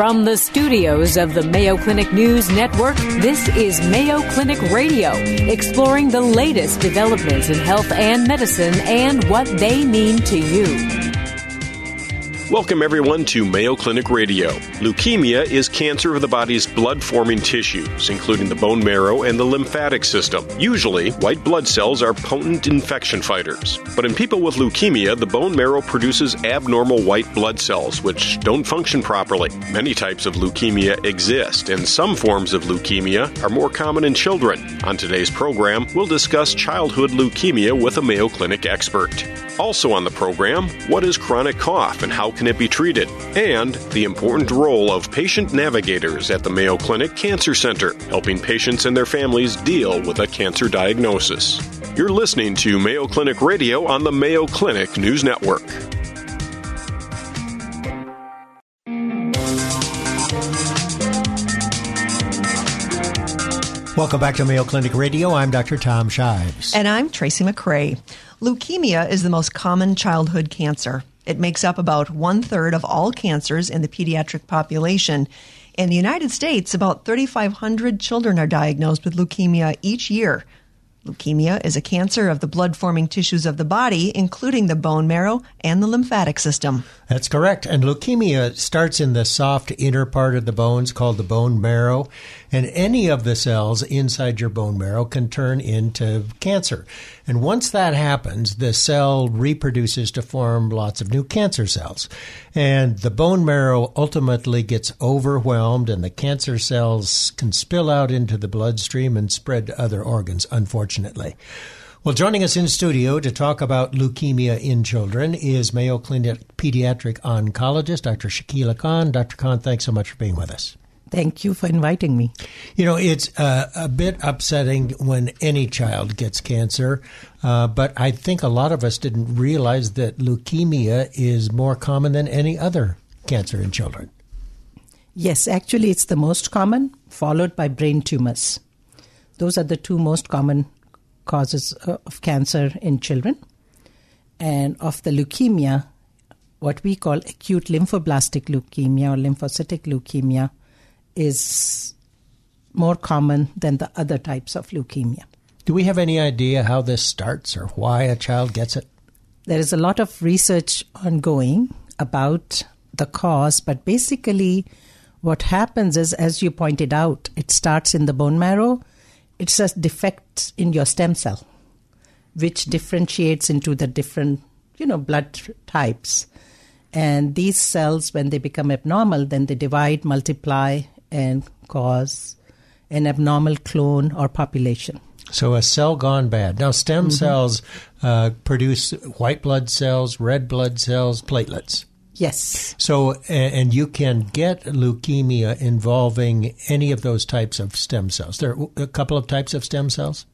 From the studios of the Mayo Clinic News Network, this is Mayo Clinic Radio, exploring the latest developments in health and medicine and what they mean to you. Welcome, everyone, to Mayo Clinic Radio. Leukemia is cancer of the body's blood forming tissues, including the bone marrow and the lymphatic system. Usually, white blood cells are potent infection fighters. But in people with leukemia, the bone marrow produces abnormal white blood cells, which don't function properly. Many types of leukemia exist, and some forms of leukemia are more common in children. On today's program, we'll discuss childhood leukemia with a Mayo Clinic expert. Also on the program, what is chronic cough and how can it be treated? And the important role of patient navigators at the Mayo Clinic Cancer Center, helping patients and their families deal with a cancer diagnosis. You're listening to Mayo Clinic Radio on the Mayo Clinic News Network. Welcome back to Mayo Clinic Radio. I'm Dr. Tom Shives. And I'm Tracy McCray. Leukemia is the most common childhood cancer. It makes up about one third of all cancers in the pediatric population. In the United States, about 3,500 children are diagnosed with leukemia each year. Leukemia is a cancer of the blood forming tissues of the body, including the bone marrow and the lymphatic system. That's correct. And leukemia starts in the soft inner part of the bones called the bone marrow. And any of the cells inside your bone marrow can turn into cancer. And once that happens, the cell reproduces to form lots of new cancer cells. And the bone marrow ultimately gets overwhelmed, and the cancer cells can spill out into the bloodstream and spread to other organs, unfortunately. Well, joining us in studio to talk about leukemia in children is Mayo Clinic pediatric oncologist Dr. Shakila Khan. Dr. Khan, thanks so much for being with us. Thank you for inviting me. You know, it's uh, a bit upsetting when any child gets cancer, uh, but I think a lot of us didn't realize that leukemia is more common than any other cancer in children. Yes, actually, it's the most common, followed by brain tumors. Those are the two most common causes uh, of cancer in children. And of the leukemia, what we call acute lymphoblastic leukemia or lymphocytic leukemia is more common than the other types of leukemia. Do we have any idea how this starts or why a child gets it? There is a lot of research ongoing about the cause, but basically, what happens is, as you pointed out, it starts in the bone marrow. It's a defect in your stem cell, which differentiates into the different, you know, blood types. And these cells, when they become abnormal, then they divide, multiply, and cause an abnormal clone or population. So a cell gone bad. Now, stem mm-hmm. cells uh, produce white blood cells, red blood cells, platelets. Yes. So, and you can get leukemia involving any of those types of stem cells. There are a couple of types of stem cells.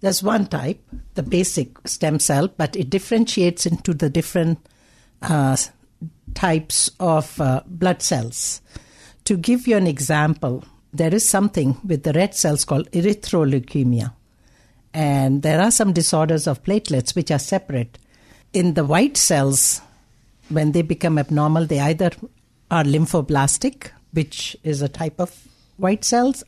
There's one type, the basic stem cell, but it differentiates into the different uh, types of uh, blood cells. To give you an example, there is something with the red cells called erythroleukemia. And there are some disorders of platelets which are separate. In the white cells, when they become abnormal, they either are lymphoblastic, which is a type of white cells,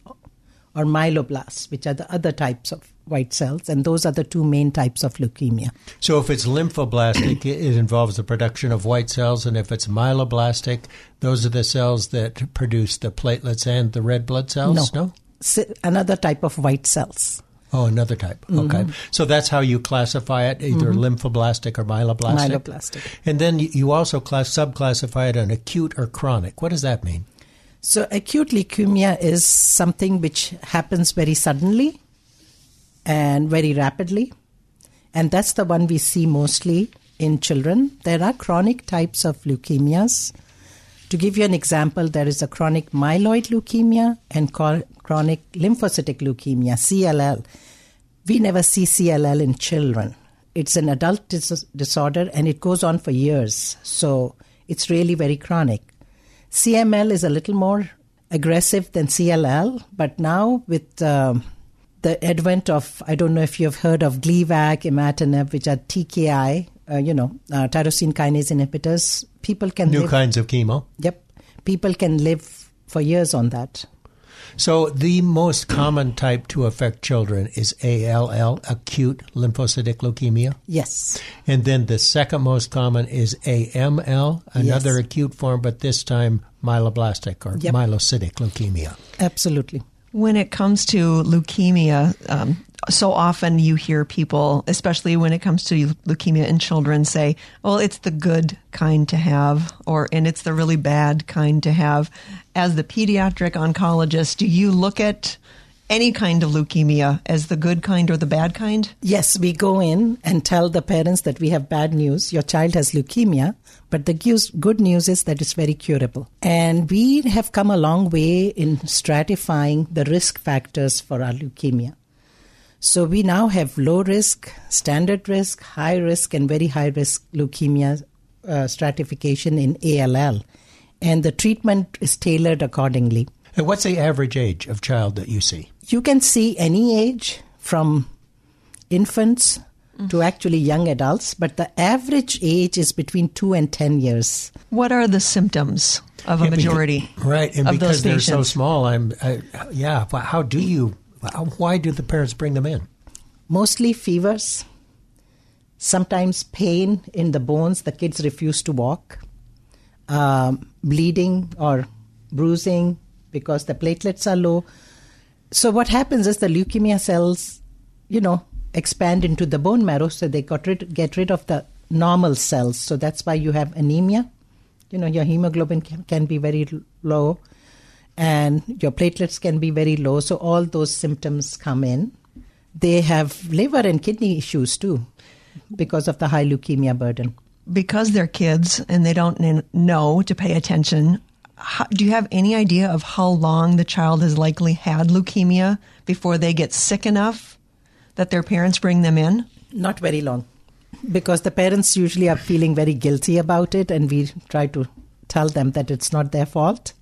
or myeloblasts, which are the other types of white cells, and those are the two main types of leukemia. So, if it's lymphoblastic, it involves the production of white cells, and if it's myeloblastic, those are the cells that produce the platelets and the red blood cells. No, no? another type of white cells. Oh, another type. Okay. Mm-hmm. So that's how you classify it, either mm-hmm. lymphoblastic or myeloblastic. Myeloblastic. And then you also class, subclassify it on acute or chronic. What does that mean? So acute leukemia is something which happens very suddenly and very rapidly. And that's the one we see mostly in children. There are chronic types of leukemias. To give you an example, there is a chronic myeloid leukemia and chronic lymphocytic leukemia, CLL. We never see CLL in children. It's an adult dis- disorder and it goes on for years. So it's really very chronic. CML is a little more aggressive than CLL, but now with um, the advent of, I don't know if you've heard of Gleevec, imatinib, which are TKI, uh, you know, uh, tyrosine kinase inhibitors, people can. New live, kinds of chemo. Yep. people can live for years on that. So the most common type to affect children is ALL, acute lymphocytic leukemia. Yes. And then the second most common is AML, another Yes. acute form, but this time myeloblastic or Yep. myelocytic leukemia. Absolutely. When it comes to leukemia, um, so often you hear people, especially when it comes to leukemia in children, say, well, it's the good kind to have, or, and it's the really bad kind to have. As the pediatric oncologist, do you look at any kind of leukemia as the good kind or the bad kind? Yes, we go in and tell the parents that we have bad news. Your child has leukemia, but the good news is that it's very curable. And we have come a long way in stratifying the risk factors for our leukemia. So we now have low risk, standard risk, high risk, and very high risk leukemia uh, stratification in ALL. And the treatment is tailored accordingly. And what's the average age of child that you see? You can see any age from infants to actually young adults, but the average age is between 2 and 10 years. What are the symptoms of a Yeah, because- majority right? And of because those they're so small, I'm I, yeah. wh- How do you? Why do the parents bring them in? Mostly fevers, sometimes pain in the bones, the kids refuse to walk, um, bleeding or bruising because the platelets are low. So, what happens is the leukemia cells, you know, expand into the bone marrow, so they got rid, get rid of the normal cells. So, that's why you have anemia. You know, your hemoglobin can, can be very low and your platelets can be very low. So, all those symptoms come in. They have liver and kidney issues too because of the high leukemia burden. because they're kids and they don't know to pay attention, how, do you have any idea of how long the child has likely had leukemia before they get sick enough that their parents bring them in? Not very long because the parents usually are feeling very guilty about it, and we try to tell them that it's not their fault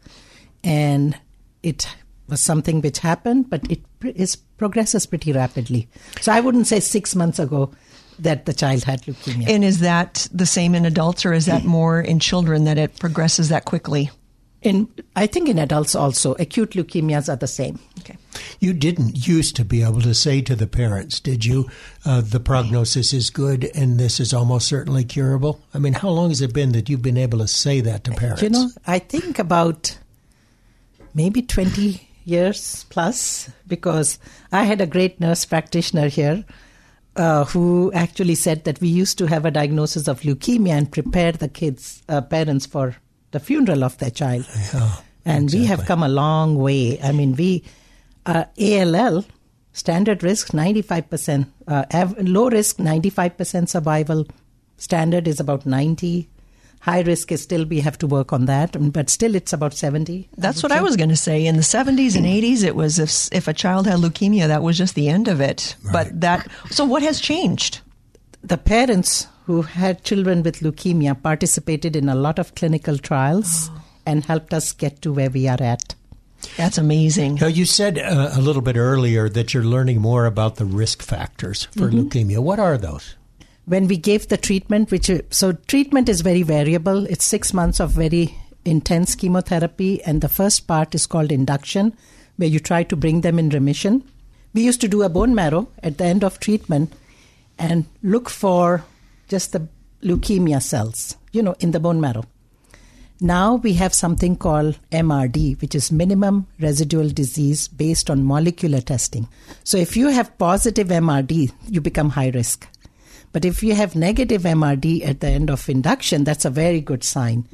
and it was something which happened, but it is progresses pretty rapidly. So I wouldn't say six months ago that the child had leukemia. And is that the same in adults or is that more in children that it progresses that quickly? In I think in adults also, acute leukemias are the same. Okay. You didn't used to be able to say to the parents, did you? Uh, the prognosis is good, and this is almost certainly curable. I mean, how long has it been that you've been able to say that to parents? You know, I think about maybe 20 years plus because I had a great nurse practitioner here uh, who actually said that we used to have a diagnosis of leukemia and prepare the kids, uh, parents for the funeral of their child. Yeah, and we have come a long way. I mean, we, uh, ALL, standard risk 95%, uh, av- low risk 95% survival, standard is about 90. High risk is still, we have to work on that, but still it's about 70. That's would what I was going to say. In the 70s and 80s, it was if, if a child had leukemia, that was just the end of it. But that, so what has changed? the parents who had children with leukemia participated in a lot of clinical trials and helped us get to where we are at. That's amazing. Now, you said uh, a little bit earlier that you're learning more about the risk factors for leukemia. What are those? When we gave the treatment, which so treatment is very variable. It's six months of very intense chemotherapy, and the first part is called induction, where you try to bring them in remission. We used to do a bone marrow at the end of treatment and look for just the leukemia cells, you know, in the bone marrow. Now we have something called MRD, which is minimum residual disease based on molecular testing. So if you have positive MRD, you become high risk. But if you have negative MRD at the end of induction, that's a very good sign.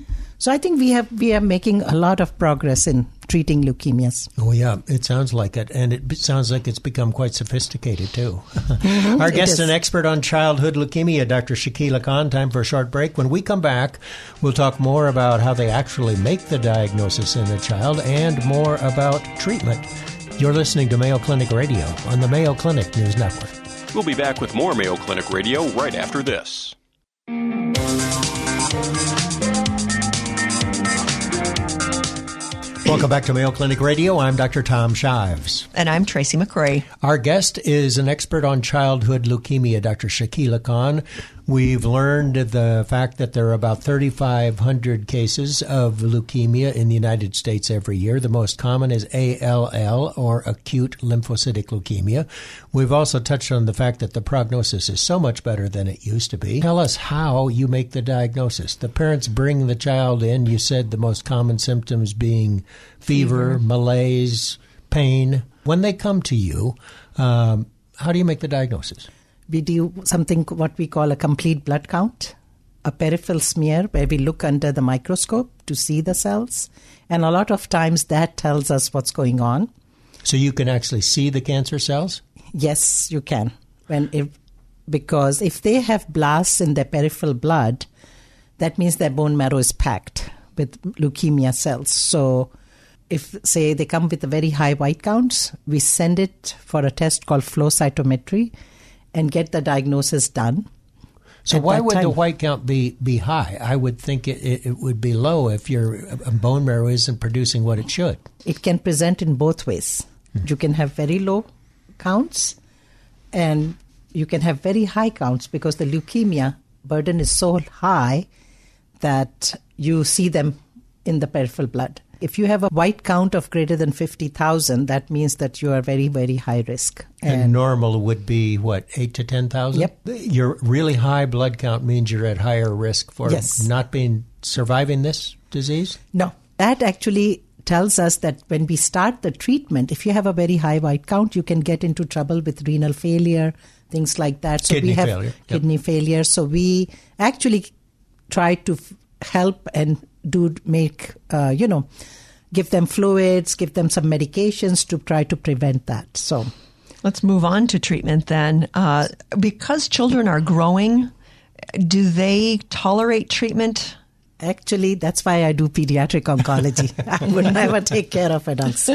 So I think we have we are making a lot of progress in treating leukemias. Oh, yeah, it sounds like it. And it sounds like it's become quite sophisticated, too. Mm-hmm. Our guest is. and expert on childhood leukemia, Dr. Shakila Khan. Time for a short break. When we come back, we'll talk more about how they actually make the diagnosis in a child and more about treatment. You're listening to Mayo Clinic Radio on the Mayo Clinic News Network. We'll be back with more Mayo Clinic Radio right after this. Welcome back to Mayo Clinic Radio. I'm Dr. Tom Shives. And I'm Tracy McCray. Our guest is an expert on childhood leukemia, Dr. Shakila Khan. We've learned the fact that there are about 3,500 cases of leukemia in the United States every year. The most common is ALL, or acute lymphocytic leukemia. We've also touched on the fact that the prognosis is so much better than it used to be. Tell us how you make the diagnosis. The parents bring the child in. You said the most common symptoms being fever, fever. malaise, pain. When they come to you, um, how do you make the diagnosis? We do something what we call a complete blood count, a peripheral smear where we look under the microscope to see the cells. And a lot of times that tells us what's going on. So you can actually see the cancer cells? Yes, you can. When if, because if they have blasts in their peripheral blood, that means their bone marrow is packed with leukemia cells. So if say they come with a very high white counts, we send it for a test called flow cytometry and get the diagnosis done. So why would time. the white count be, be high? I would think it, it, it, would be low if your bone marrow isn't producing what it should. It can present in both ways. Mm-hmm. You can have very low counts and you can have very high counts because the leukemia burden is so high that you see them in the peripheral blood. If you have a white count of greater than 50,000, that means that you are very, very high risk. And, and normal would be what, 8 to 10,000? Yep. Your really high blood count means you're at higher risk for yes. not being surviving this disease? No. That actually tells us that when we start the treatment, if you have a very high white count, you can get into trouble with renal failure, things like that. So kidney we have failure. kidney yep. failure. So we actually try to f- help and do make, uh, you know, give them fluids, give them some medications to try to prevent that. So let's move on to treatment then. Uh, because children are growing, do they tolerate treatment? Actually, that's why I do pediatric oncology. I would never take care of adults.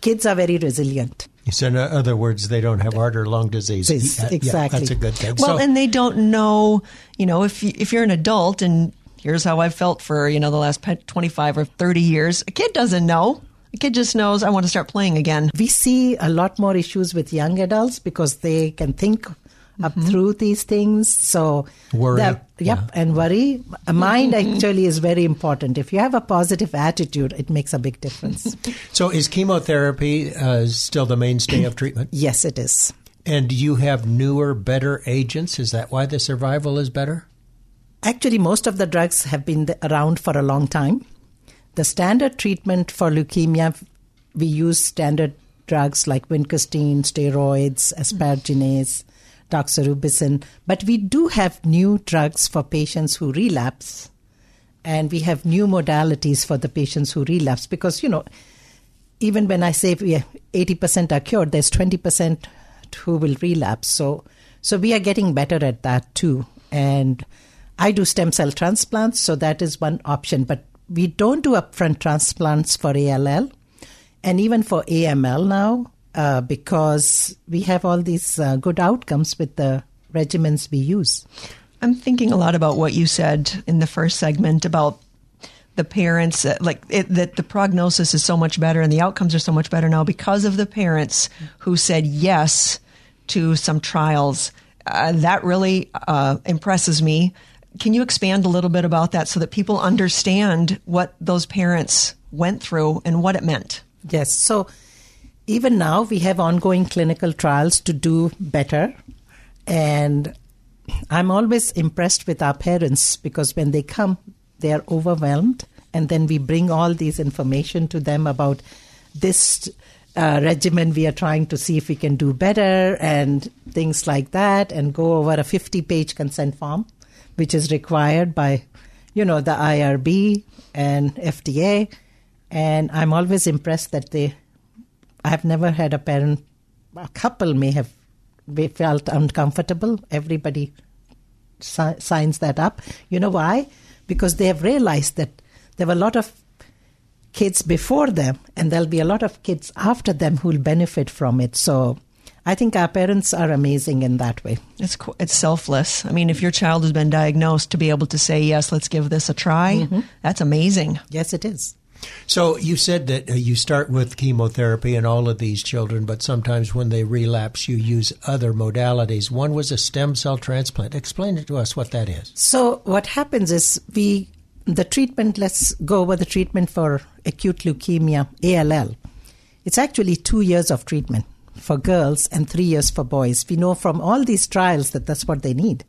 Kids are very resilient. So, in other words, they don't have heart or lung disease. Exactly. Yeah, that's a good thing. Well, so, and they don't know, you know, if you, if you're an adult and here's how I've felt for, you know, the last 25 or 30 years. A kid doesn't know. A kid just knows I want to start playing again. We see a lot more issues with young adults because they can think up mm-hmm. through these things. So worry, that, yep, yeah. and worry. A mind actually is very important. If you have a positive attitude, it makes a big difference. so, is chemotherapy uh, still the mainstay of treatment? Yes, it is. And do you have newer, better agents? Is that why the survival is better? Actually, most of the drugs have been around for a long time. The standard treatment for leukemia, we use standard drugs like vincristine, steroids, asparaginase, doxorubicin, but we do have new drugs for patients who relapse, and we have new modalities for the patients who relapse because you know, even when I say we 80% are cured, there's 20% who will relapse. So, so we are getting better at that too, and I do stem cell transplants, so that is one option. But we don't do upfront transplants for ALL and even for AML now uh, because we have all these uh, good outcomes with the regimens we use. I'm thinking a lot about what you said in the first segment about the parents, uh, like it, that the prognosis is so much better and the outcomes are so much better now because of the parents who said yes to some trials. Uh, that really uh, impresses me can you expand a little bit about that so that people understand what those parents went through and what it meant? Yes. So even now we have ongoing clinical trials to do better. And I'm always impressed with our parents because when they come, they are overwhelmed. And then we bring all these information to them about this uh, regimen we are trying to see if we can do better and things like that and go over a 50 page consent form which is required by, you know, the IRB and FDA. And I'm always impressed that they, I have never had a parent, a couple may have felt uncomfortable. Everybody si- signs that up. You know why? Because they have realized that there were a lot of kids before them, and there'll be a lot of kids after them who will benefit from it. So I think our parents are amazing in that way. It's it's selfless. I mean, if your child has been diagnosed, to be able to say yes, let's give this a try, mm-hmm. that's amazing. Yes, it is. So you said that uh, you start with chemotherapy in all of these children, but sometimes when they relapse, you use other modalities. One was a stem cell transplant. Explain it to us what that is. So what happens is we the treatment. Let's go over the treatment for acute leukemia ALL. It's actually two years of treatment for girls and three years for boys. We know from all these trials that that's what they need.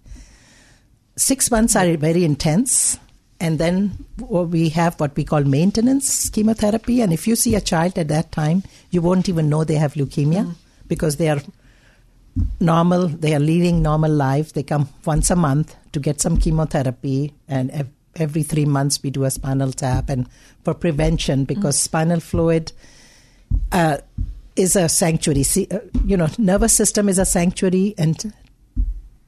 Six months are very intense and then we have what we call maintenance chemotherapy. And if you see a child at that time, you won't even know they have leukemia mm. because they are normal, they are leading normal life. They come once a month to get some chemotherapy, and every three months we do a spinal tap. And for prevention, because mm. spinal fluid uh, is a sanctuary. See, uh, you know, nervous system is a sanctuary, and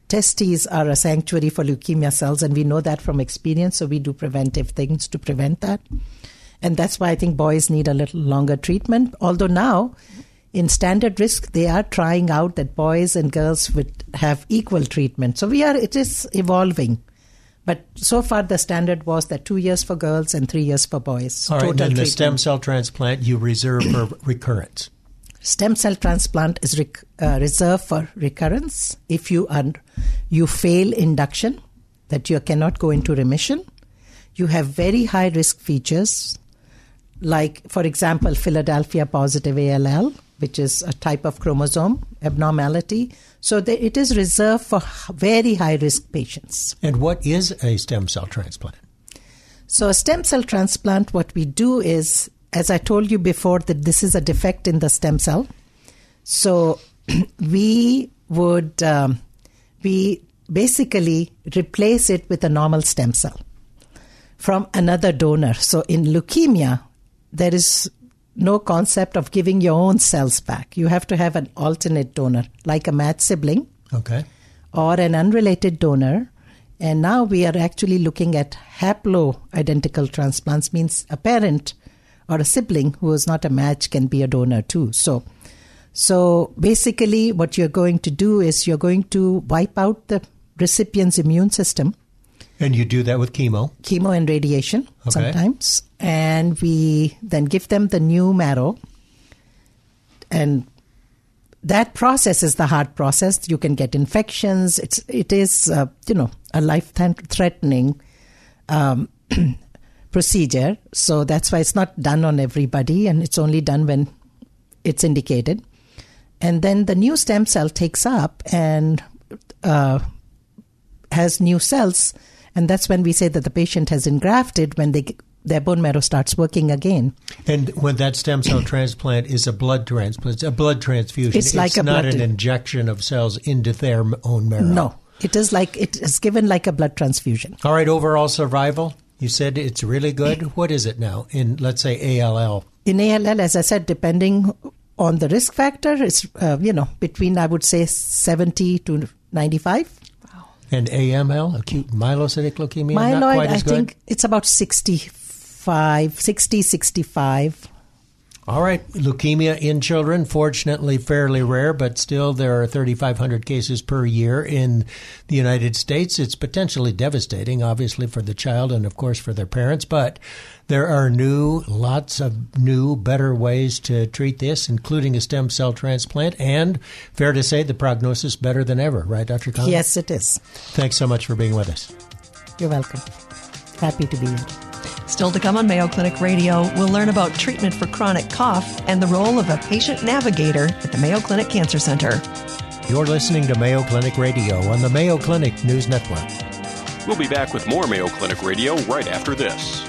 testes are a sanctuary for leukemia cells, and we know that from experience. So we do preventive things to prevent that. And that's why I think boys need a little longer treatment. Although now, in standard risk, they are trying out that boys and girls would have equal treatment. So we are, it is evolving. But so far, the standard was that two years for girls and three years for boys. All right, and then the stem cell transplant you reserve for recurrence. Stem cell transplant is rec- uh, reserved for recurrence if you are, you fail induction, that you cannot go into remission. You have very high risk features, like, for example, Philadelphia positive ALL, which is a type of chromosome abnormality. So it is reserved for very high risk patients. And what is a stem cell transplant? So, a stem cell transplant, what we do is as I told you before, that this is a defect in the stem cell. So we would um, we basically replace it with a normal stem cell from another donor. So in leukemia, there is no concept of giving your own cells back. You have to have an alternate donor, like a matched sibling, okay, or an unrelated donor. And now we are actually looking at haplo identical transplants, means a parent or a sibling who is not a match can be a donor too. So, so basically, what you're going to do is you're going to wipe out the recipient's immune system. And you do that with chemo? Chemo and radiation okay. sometimes. And we then give them the new marrow. And that process is the hard process. You can get infections. It's, it is, uh, you know, a life threatening um, procedure. So that's why it's not done on everybody and it's only done when it's indicated. And then the new stem cell takes up and uh, has new cells. And that's when we say that the patient has engrafted when they their bone marrow starts working again. And when that stem cell transplant is a blood transplant, a blood transfusion. It's, like it's not an injection of cells into their own marrow. No, it is like it is given like a blood transfusion. All right, overall survival. You said it's really good. What is it now in, let's say, ALL? In ALL, as I said, depending on the risk factor, it's, uh, you know, between, I would say, 70 to 95. And AML, acute myelocytic leukemia, Myeloid, I think it's about 65, 60, 65. All right, leukemia in children, fortunately fairly rare, but still there are 3,500 cases per year in the United States. It's potentially devastating, obviously, for the child and, of course, for their parents, but there are new, lots of new, better ways to treat this, including a stem cell transplant, and fair to say the prognosis better than ever, right, Dr. Khan? Yes, it is. Thanks so much for being with us. You're welcome. Happy to be here. Still to come on Mayo Clinic Radio, we'll learn about treatment for chronic cough and the role of a patient navigator at the Mayo Clinic Cancer Center. You're listening to Mayo Clinic Radio on the Mayo Clinic News Network. We'll be back with more Mayo Clinic Radio right after this.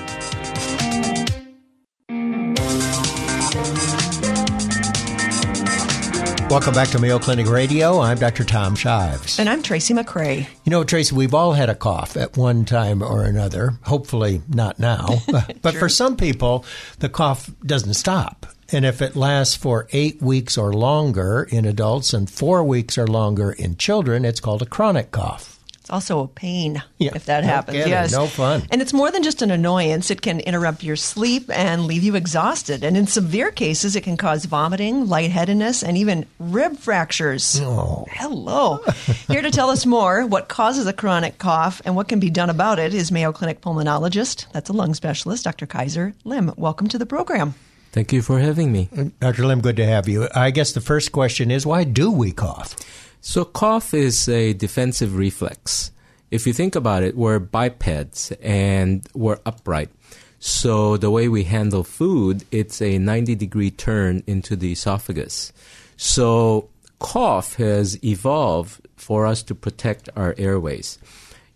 Welcome back to Mayo Clinic Radio. I'm Dr. Tom Shives. And I'm Tracy McCray. You know, Tracy, we've all had a cough at one time or another. Hopefully not now. but for some people, the cough doesn't stop. And if it lasts for eight weeks or longer in adults and four weeks or longer in children, it's called a chronic cough. It's also a pain Yeah, if that no happens. kidding. Yes. No fun. And it's more than just an annoyance. It can interrupt your sleep and leave you exhausted. And in severe cases, it can cause vomiting, lightheadedness, and even rib fractures. Oh. Hello. Here to tell us more what causes a chronic cough and what can be done about it is Mayo Clinic pulmonologist, that's a lung specialist, Dr. Kaiser Lim. Welcome to the program. Thank you for having me. Uh, Dr. Lim, good to have you. I guess the first question is why do we cough? So, cough is a defensive reflex. If you think about it, we're bipeds and we're upright. So, the way we handle food, it's a 90 degree turn into the esophagus. So, cough has evolved for us to protect our airways.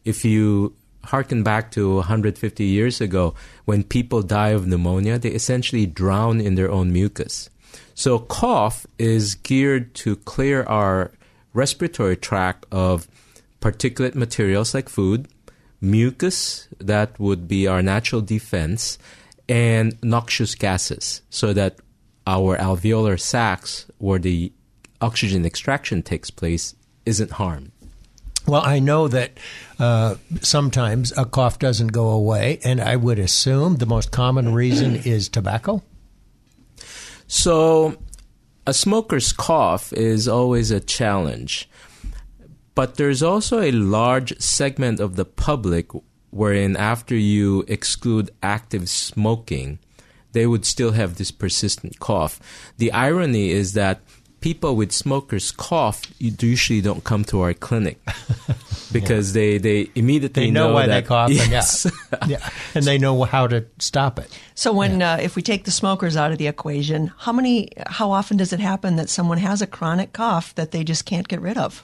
If you harken back to 150 years ago, when people die of pneumonia, they essentially drown in their own mucus. So, cough is geared to clear our respiratory tract of particulate materials like food, mucus, that would be our natural defense, and noxious gases, so that our alveolar sacs, where the oxygen extraction takes place, isn't harmed. Well, I know that uh, sometimes a cough doesn't go away, and I would assume the most common reason is tobacco. So, a smoker's cough is always a challenge. But there's also a large segment of the public wherein, after you exclude active smoking, they would still have this persistent cough. The irony is that people with smokers' cough usually don't come to our clinic because they, they immediately They know, why that, they cough, Yes. and yeah, yeah, and they know how to stop it. So when uh, if we take the smokers out of the equation, how many how often does it happen that someone has a chronic cough that they just can't get rid of?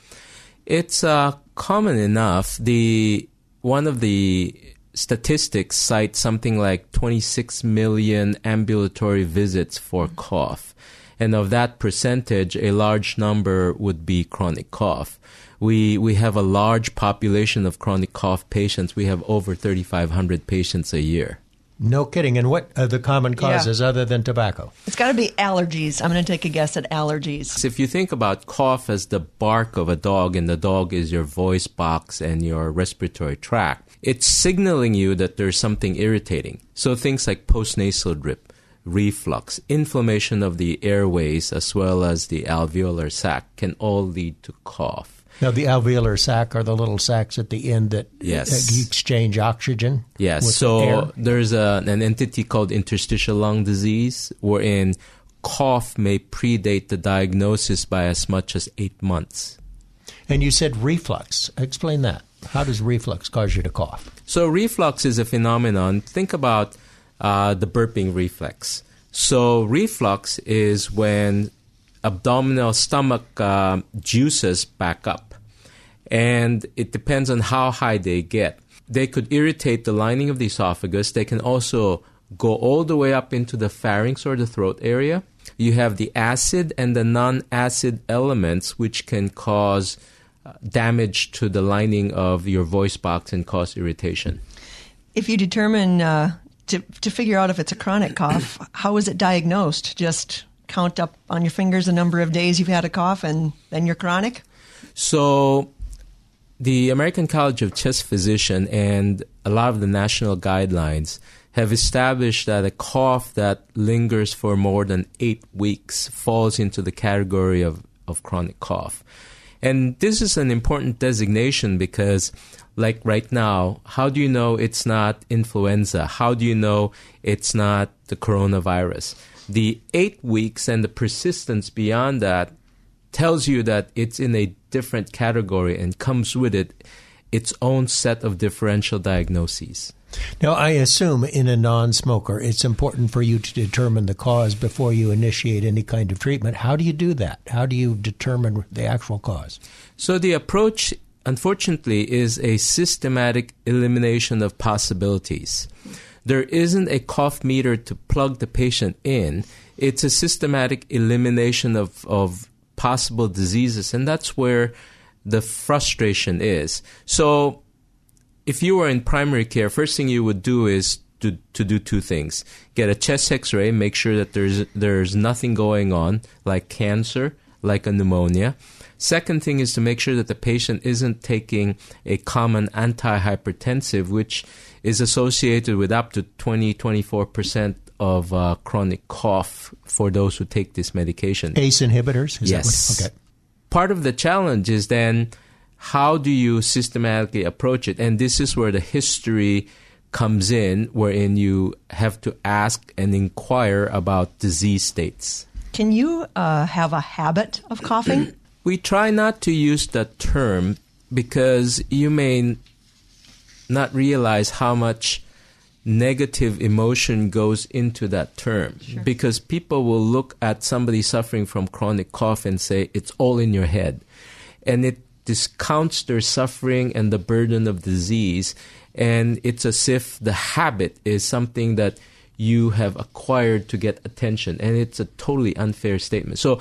It's uh, common enough. The one of the statistics cite something like 26 million ambulatory visits for cough, and of that percentage, a large number would be chronic cough. We we have a large population of chronic cough patients. We have over 3,500 patients a year. No kidding. And what are the common Yeah. causes other than tobacco? It's got to be allergies. I'm going to take a guess at allergies. If you think about cough as the bark of a dog, and the dog is your voice box and your respiratory tract, it's signaling you that there's something irritating. So things like postnasal drip, reflux, inflammation of the airways, as well as the alveolar sac, can all lead to cough. Now, the alveolar sac are the little sacs at the end that Yes. exchange oxygen. Yes. So air. there's a, an entity called interstitial lung disease, wherein cough may predate the diagnosis by as much as eight months. And you said reflux. Explain that. How does reflux cause you to cough? So reflux is a phenomenon. Think about uh, the burping reflex. So reflux is when abdominal stomach uh, juices back up, and it depends on how high they get. They could irritate the lining of the esophagus. They can also go all the way up into the pharynx or the throat area. You have the acid and the non-acid elements, which can cause uh, damage to the lining of your voice box and cause irritation. If you determine uh, to to figure out if it's a chronic cough, how is it diagnosed? Just count up on your fingers the number of days you've had a cough, and then you're chronic. So, the American College of Chest Physician and a lot of the national guidelines have established that a cough that lingers for more than eight weeks falls into the category of, of chronic cough. And this is an important designation because, like right now, how do you know it's not influenza? How do you know it's not the coronavirus? The eight weeks and the persistence beyond that tells you that it's in a different category and comes with it its own set of differential diagnoses. Now, I assume in a non smoker, it's important for you to determine the cause before you initiate any kind of treatment. How do you do that? How do you determine the actual cause? So the approach, unfortunately, is a systematic elimination of possibilities. There isn't a cough meter to plug the patient in. It's a systematic elimination of, of possible diseases, and that's where the frustration is. So if you were in primary care, first thing you would do is to, to do two things: get a chest X-ray, make sure that there's there's nothing going on, like cancer, like a pneumonia. Second thing is to make sure that the patient isn't taking a common antihypertensive, which is associated with up to 20 24% of uh, chronic cough for those who take this medication. ACE inhibitors? Is yes. okay. Part of the challenge is then how do you systematically approach it? And this is where the history comes in, wherein you have to ask and inquire about disease states. Can you uh, have a habit of coughing? we try not to use that term because you may not realize how much negative emotion goes into that term. Sure. because people will look at somebody suffering from chronic cough and say it's all in your head. And it discounts their suffering and the burden of disease. And it's as if the habit is something that you have acquired to get attention. And it's a totally unfair statement. So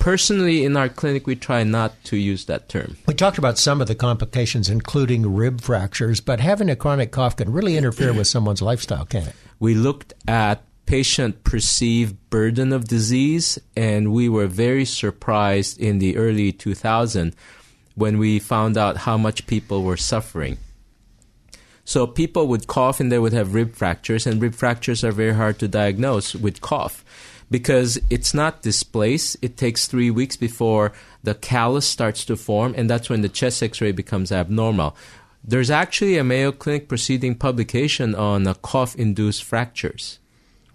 personally in our clinic we try not to use that term. We talked about some of the complications including rib fractures but having a chronic cough can really interfere with someone's lifestyle can it? We looked at patient perceived burden of disease and we were very surprised in the early 2000 when we found out how much people were suffering. So people would cough and they would have rib fractures and rib fractures are very hard to diagnose with cough because it's not displaced. It takes three weeks before the callus starts to form, and that's when the chest x ray becomes abnormal. There's actually a Mayo Clinic proceeding publication on uh, cough induced fractures.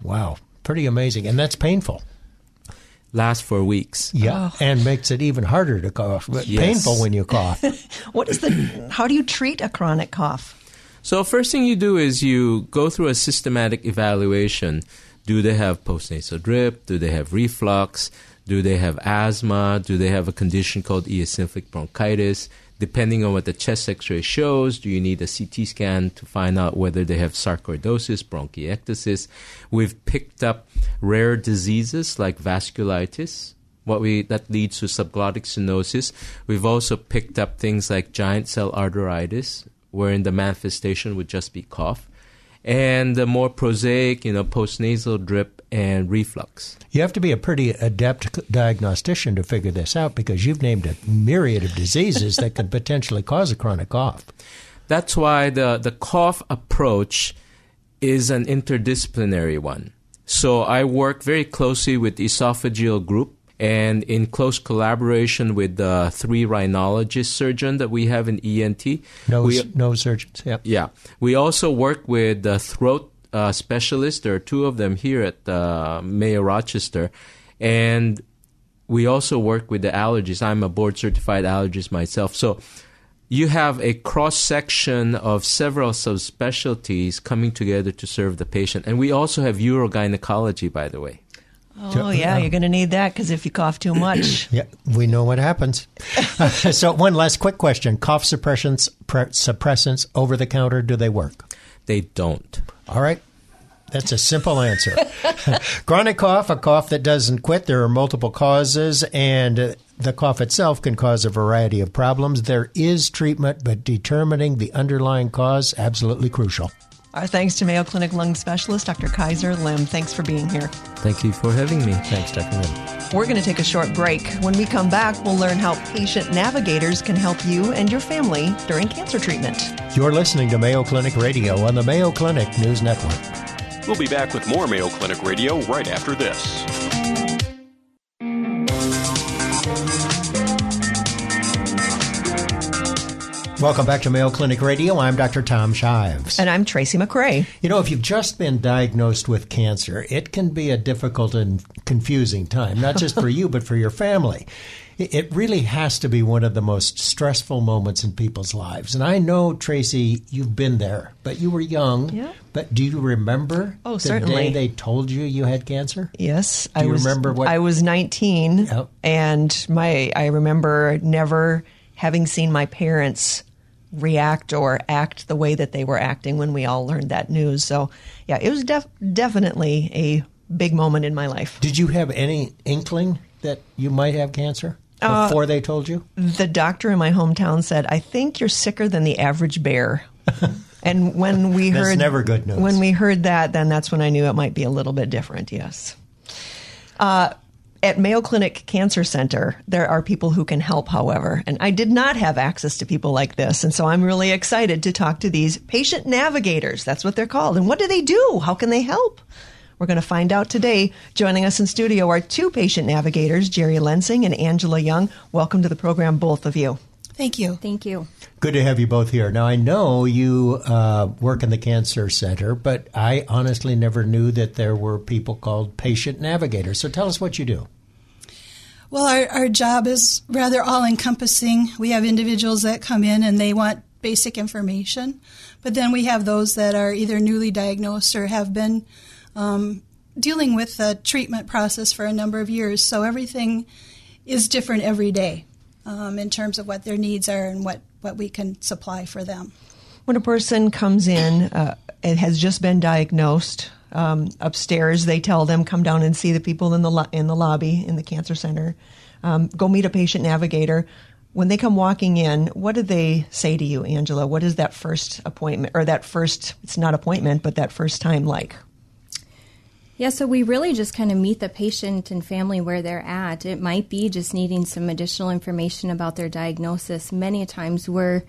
Wow, pretty amazing. And that's painful. Lasts for weeks. Yeah, oh. and makes it even harder to cough. Yes. Painful when you cough. what is the? How do you treat a chronic cough? So first thing you do is you go through a systematic evaluation do they have postnasal drip? Do they have reflux? Do they have asthma? Do they have a condition called eosinophilic bronchitis? Depending on what the chest x ray shows, do you need a CT scan to find out whether they have sarcoidosis, bronchiectasis? We've picked up rare diseases like vasculitis, what we that leads to subglottic stenosis. We've also picked up things like giant cell arteritis, wherein the manifestation would just be cough and the more prosaic, you know, postnasal drip and reflux. You have to be a pretty adept diagnostician to figure this out because you've named a myriad of diseases that could potentially cause a chronic cough. That's why the, the cough approach is an interdisciplinary one. So I work very closely with the esophageal group and in close collaboration with the three rhinologist surgeon that we have in ENT. Nose, we, nose surgeons, yeah. Yeah. We also work with the throat uh, specialists. There are two of them here at uh, Mayo Rochester. And we also work with the allergists. I'm a board certified allergist myself. So you have a cross section of several subspecialties coming together to serve the patient. And we also have urogynecology, by the way. Oh, yeah, um, you're going to need that because if you cough too much. yeah, we know what happens. so, one last quick question cough suppressants, pre- suppressants over the counter, do they work? They don't. All right. That's a simple answer. Chronic cough, a cough that doesn't quit. There are multiple causes, and the cough itself can cause a variety of problems. There is treatment, but determining the underlying cause absolutely crucial. Our thanks to Mayo Clinic lung specialist Dr. Kaiser Lim. Thanks for being here. Thank you for having me. Thanks, Dr. Lim. We're going to take a short break. When we come back, we'll learn how patient navigators can help you and your family during cancer treatment. You're listening to Mayo Clinic Radio on the Mayo Clinic News Network. We'll be back with more Mayo Clinic Radio right after this. Welcome back to Mayo Clinic Radio. I'm Dr. Tom Shives. And I'm Tracy McCray. You know, if you've just been diagnosed with cancer, it can be a difficult and confusing time, not just for you, but for your family. It really has to be one of the most stressful moments in people's lives. And I know, Tracy, you've been there, but you were young. Yeah. But do you remember oh, the certainly. day they told you you had cancer? Yes. Do I you was, remember what? I was 19, Yep. and my I remember never having seen my parents react or act the way that they were acting when we all learned that news. So, yeah, it was def- definitely a big moment in my life. Did you have any inkling that you might have cancer Uh, before they told you? The doctor in my hometown said, "I think you're sicker than the average bear." and when we That's heard never good news. when we heard that, then that's when I knew it might be a little bit different. Yes. Uh, At Mayo Clinic Cancer Center, there are people who can help, however, and I did not have access to people like this. And so I'm really excited to talk to these patient navigators. That's what they're called. And what do they do? How can they help? We're going to find out today. Joining us in studio are two patient navigators, Jeri Lensing and Angela Young. Welcome to the program, both of you. Thank you. Thank you. Good to have you both here. Now, I know you uh, work in the Cancer Center, but I honestly never knew that there were people called patient navigators. So tell us what you do. Well, our, our job is rather all encompassing. We have individuals that come in and they want basic information, but then we have those that are either newly diagnosed or have been um, dealing with the treatment process for a number of years. So everything is different every day um, in terms of what their needs are and what, what we can supply for them. When a person comes in uh, and has just been diagnosed, um, upstairs they tell them come down and see the people in the lo- in the lobby in the cancer center. Um, go meet a patient navigator. When they come walking in, what do they say to you, Angela? What is that first appointment or that first? It's not appointment, but that first time like. Yeah, so we really just kind of meet the patient and family where they're at. It might be just needing some additional information about their diagnosis. Many times we're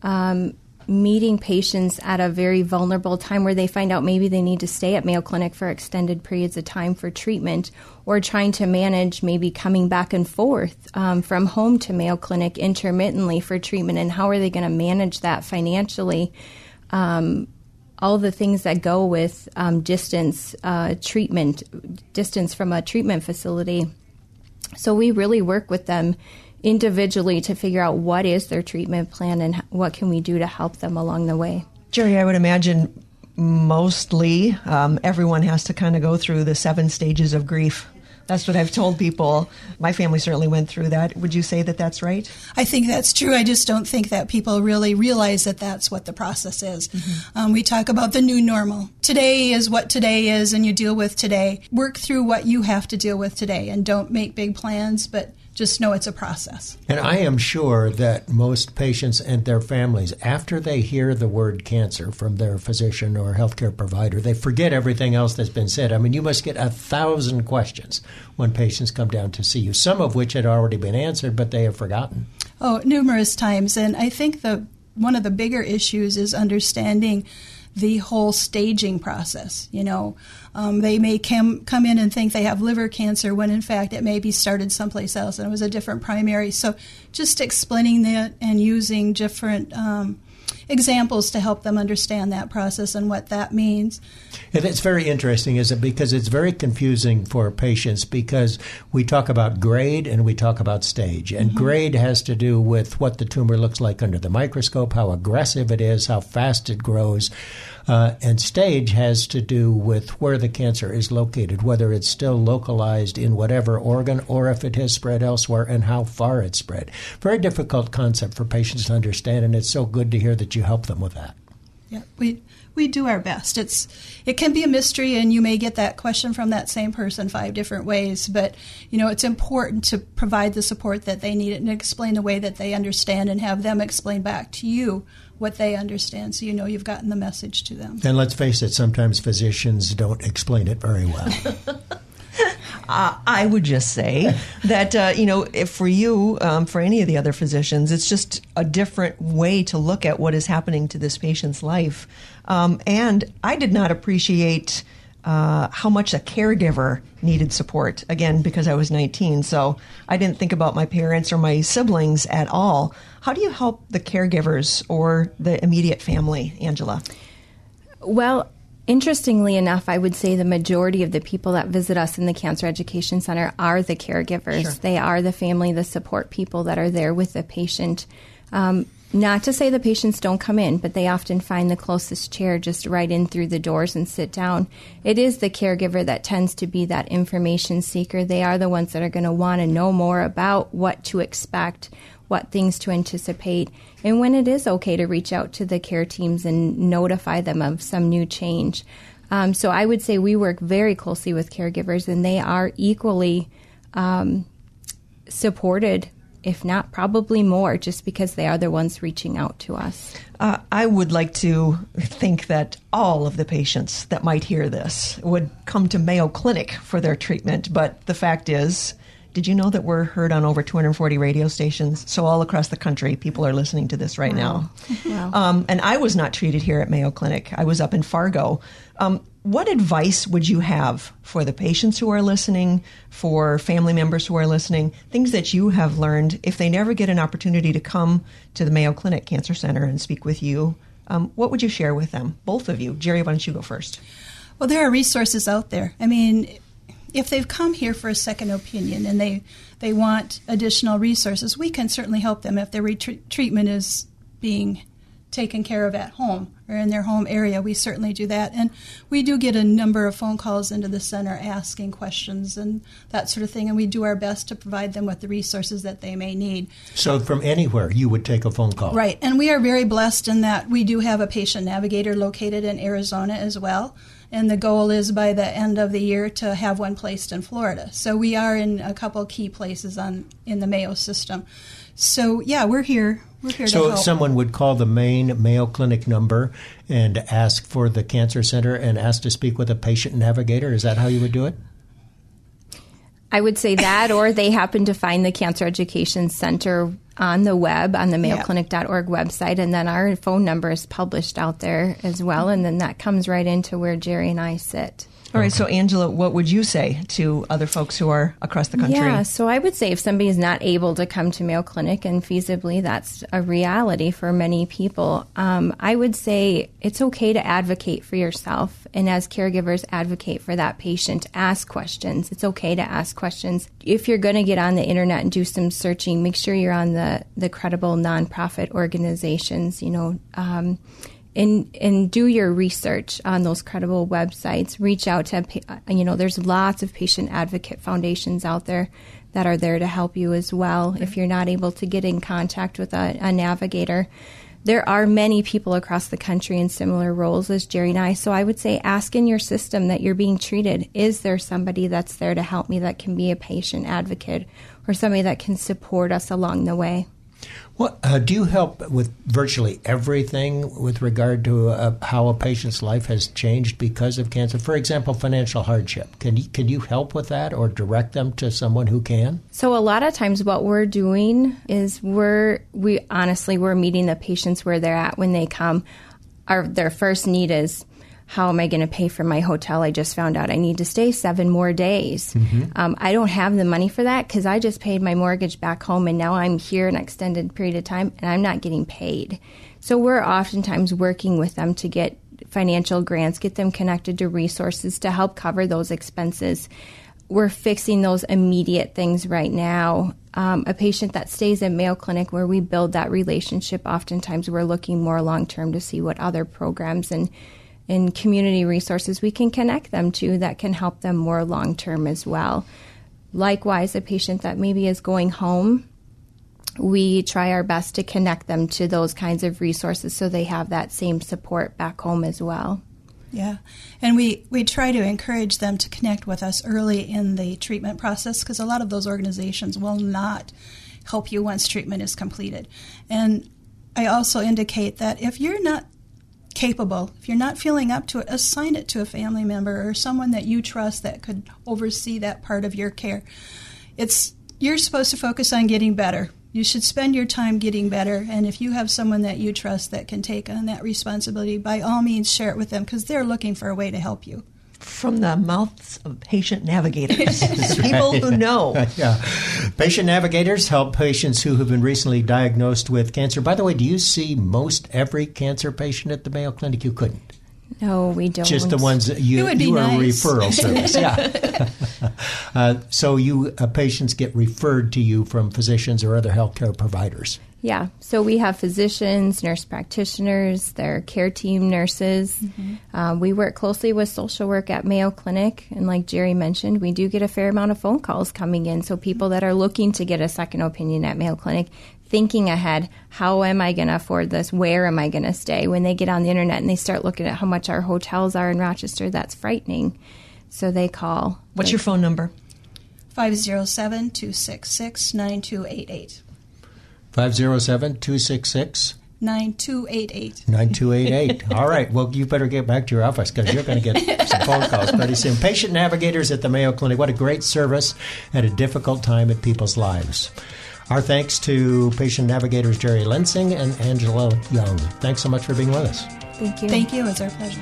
um, meeting patients at a very vulnerable time where they find out maybe they need to stay at Mayo Clinic for extended periods of time for treatment or trying to manage maybe coming back and forth um, from home to Mayo Clinic intermittently for treatment and how are they going to manage that financially. Um, all the things that go with um, distance uh, treatment, distance from a treatment facility. So we really work with them individually to figure out what is their treatment plan and what can we do to help them along the way. Jeri, I would imagine mostly um, everyone has to kind of go through the seven stages of grief that's what I've told people. My family certainly went through that. Would you say that that's right? I think that's true. I just don't think that people really realize that that's what the process is. Mm-hmm. Um, we talk about the new normal. Today is what today is, and you deal with today. Work through what you have to deal with today, and don't make big plans, but just know it's a process. And I am sure that most patients and their families, after they hear the word cancer from their physician or healthcare provider, they forget everything else that's been said. I mean, you must get a thousand questions when patients come down to see you, some of which had already been answered, but they have forgotten. Oh, numerous times. And I think the one of the bigger issues is understanding the whole staging process. You know, um, they may come come in and think they have liver cancer when in fact it may be started someplace else and it was a different primary. So just explaining that and using different um, examples to help them understand that process and what that means. And it's very interesting, is it? Because it's very confusing for patients because we talk about grade and we talk about stage. And mm-hmm. grade has to do with what the tumor looks like under the microscope, how aggressive it is, how fast it grows. Uh, and stage has to do with where the cancer is located, whether it's still localized in whatever organ or if it has spread elsewhere and how far it's spread. Very difficult concept for patients to understand, and it's so good to hear that you help them with that. Yeah, we we do our best. It's it can be a mystery, and you may get that question from that same person five different ways. But you know, it's important to provide the support that they need and explain the way that they understand, and have them explain back to you what they understand so you know you've gotten the message to them. And let's face it, sometimes physicians don't explain it very well. uh, I would just say that, uh, you know, if for you, um, for any of the other physicians, it's just a different way to look at what is happening to this patient's life. Um, and I did not appreciate uh, how much a caregiver needed support. Again, because I was 19, so I didn't think about my parents or my siblings at all. How do you help the caregivers or the immediate family, Angela? Well, Interestingly enough, I would say the majority of the people that visit us in the Cancer Education Center are the caregivers. Sure. They are the family, the support people that are there with the patient. Um, not to say the patients don't come in, but they often find the closest chair just right in through the doors and sit down. It is the caregiver that tends to be that information seeker. They are the ones that are going to want to know more about what to expect, what things to anticipate, and when it is okay to reach out to the care teams and notify them of some new change. Um, so I would say we work very closely with caregivers, and they are equally um, supported if not, probably more, just because they are the ones reaching out to us. Uh, I would like to think that all of the patients that might hear this would come to Mayo Clinic for their treatment, but the fact is, did you know that we're heard on over 240 radio stations? So all across the country, people are listening to this right wow. now. Wow. Um, and I was not treated here at Mayo Clinic. I was up in Fargo. Um, what advice would you have for the patients who are listening, for family members who are listening, things that you have learned if they never get an opportunity to come to the Mayo Clinic Cancer Center and speak with you? Um, what would you share with them? Both of you. Jeri, why don't you go first? Well, there are resources out there. I mean, if they've come here for a second opinion and they they want additional resources, we can certainly help them if their treatment is being taken care of at home or in their home area. We certainly do that, and we do get a number of phone calls into the center asking questions and that sort of thing, and we do our best to provide them with the resources that they may need. So, from anywhere, you would take a phone call, right? And we are very blessed in that we do have a patient navigator located in Arizona as well and the goal is by the end of the year to have one placed in Florida. So we are in a couple key places on in the Mayo system. So yeah, we're here. We're here so someone would call the main Mayo Clinic number and ask for the cancer center and ask to speak with a patient navigator. Is that how you would do it? I would say that, or they happen to find the Cancer Education Center on the web, on the mayoclinic.org website, and then our phone number is published out there as well, and then that comes right into where Jeri and I sit. All right, so Angela, what would you say to other folks who are across the country? Yeah, so I would say if somebody is not able to come to Mayo Clinic, and feasibly that's a reality for many people, um, I would say it's okay to advocate for yourself. And as caregivers, advocate for that patient. Ask questions. It's okay to ask questions. If you're going to get on the internet and do some searching, make sure you're on the, the credible nonprofit organizations, you know. Um, and and do your research on those credible websites. Reach out to you know there's lots of patient advocate foundations out there that are there to help you as well. If you're not able to get in contact with a, a navigator, there are many people across the country in similar roles as Jeri and I. So I would say ask in your system that you're being treated. Is there somebody that's there to help me that can be a patient advocate or somebody that can support us along the way? Well, uh, do you help with virtually everything with regard to uh, how a patient's life has changed because of cancer? For example, financial hardship. Can you, can you help with that or direct them to someone who can? So a lot of times, what we're doing is we're we honestly we're meeting the patients where they're at when they come. Our their first need is how am I going to pay for my hotel? I just found out I need to stay seven more days. Mm-hmm. Um, I don't have the money for that because I just paid my mortgage back home and now I'm here an extended period of time and I'm not getting paid. So we're oftentimes working with them to get financial grants, get them connected to resources to help cover those expenses. We're fixing those immediate things right now. Um, a patient that stays at Mayo Clinic where we build that relationship, oftentimes we're looking more long term to see what other programs and and community resources we can connect them to that can help them more long term as well. Likewise, a patient that maybe is going home, we try our best to connect them to those kinds of resources so they have that same support back home as well. Yeah, and we, we try to encourage them to connect with us early in the treatment process because a lot of those organizations will not help you once treatment is completed. And I also indicate that if you're not capable. If you're not feeling up to it, assign it to a family member or someone that you trust that could oversee that part of your care. It's you're supposed to focus on getting better. You should spend your time getting better, and if you have someone that you trust that can take on that responsibility, by all means share it with them because they're looking for a way to help you from the mouths of patient navigators, people who know. yeah. Patient navigators help patients who have been recently diagnosed with cancer. By the way, do you see most every cancer patient at the Mayo Clinic? You couldn't. No, we don't. Just the ones that you, you nice. are a referral service. yeah. uh, so you uh, patients get referred to you from physicians or other healthcare providers. Yeah. So we have physicians, nurse practitioners, their care team nurses. Mm-hmm. Um, we work closely with social work at Mayo Clinic. And like Jeri mentioned, we do get a fair amount of phone calls coming in. So people that are looking to get a second opinion at Mayo Clinic, thinking ahead, how am I going to afford this? Where am I going to stay? When they get on the internet and they start looking at how much our hotels are in Rochester, that's frightening. So they call. What's your phone number? 507 266 9288. 507 266 9288. 9288. All right. Well, you better get back to your office because you're going to get some phone calls pretty soon. Patient navigators at the Mayo Clinic. What a great service at a difficult time in people's lives. Our thanks to patient navigators Jeri Lensing and Angela Young. Thanks so much for being with us. Thank you. Thank you. It's our pleasure.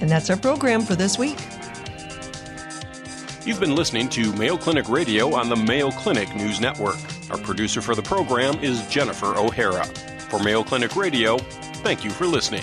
And that's our program for this week. You've been listening to Mayo Clinic Radio on the Mayo Clinic News Network. Our producer for the program is Jennifer O'Hara. For Mayo Clinic Radio, thank you for listening.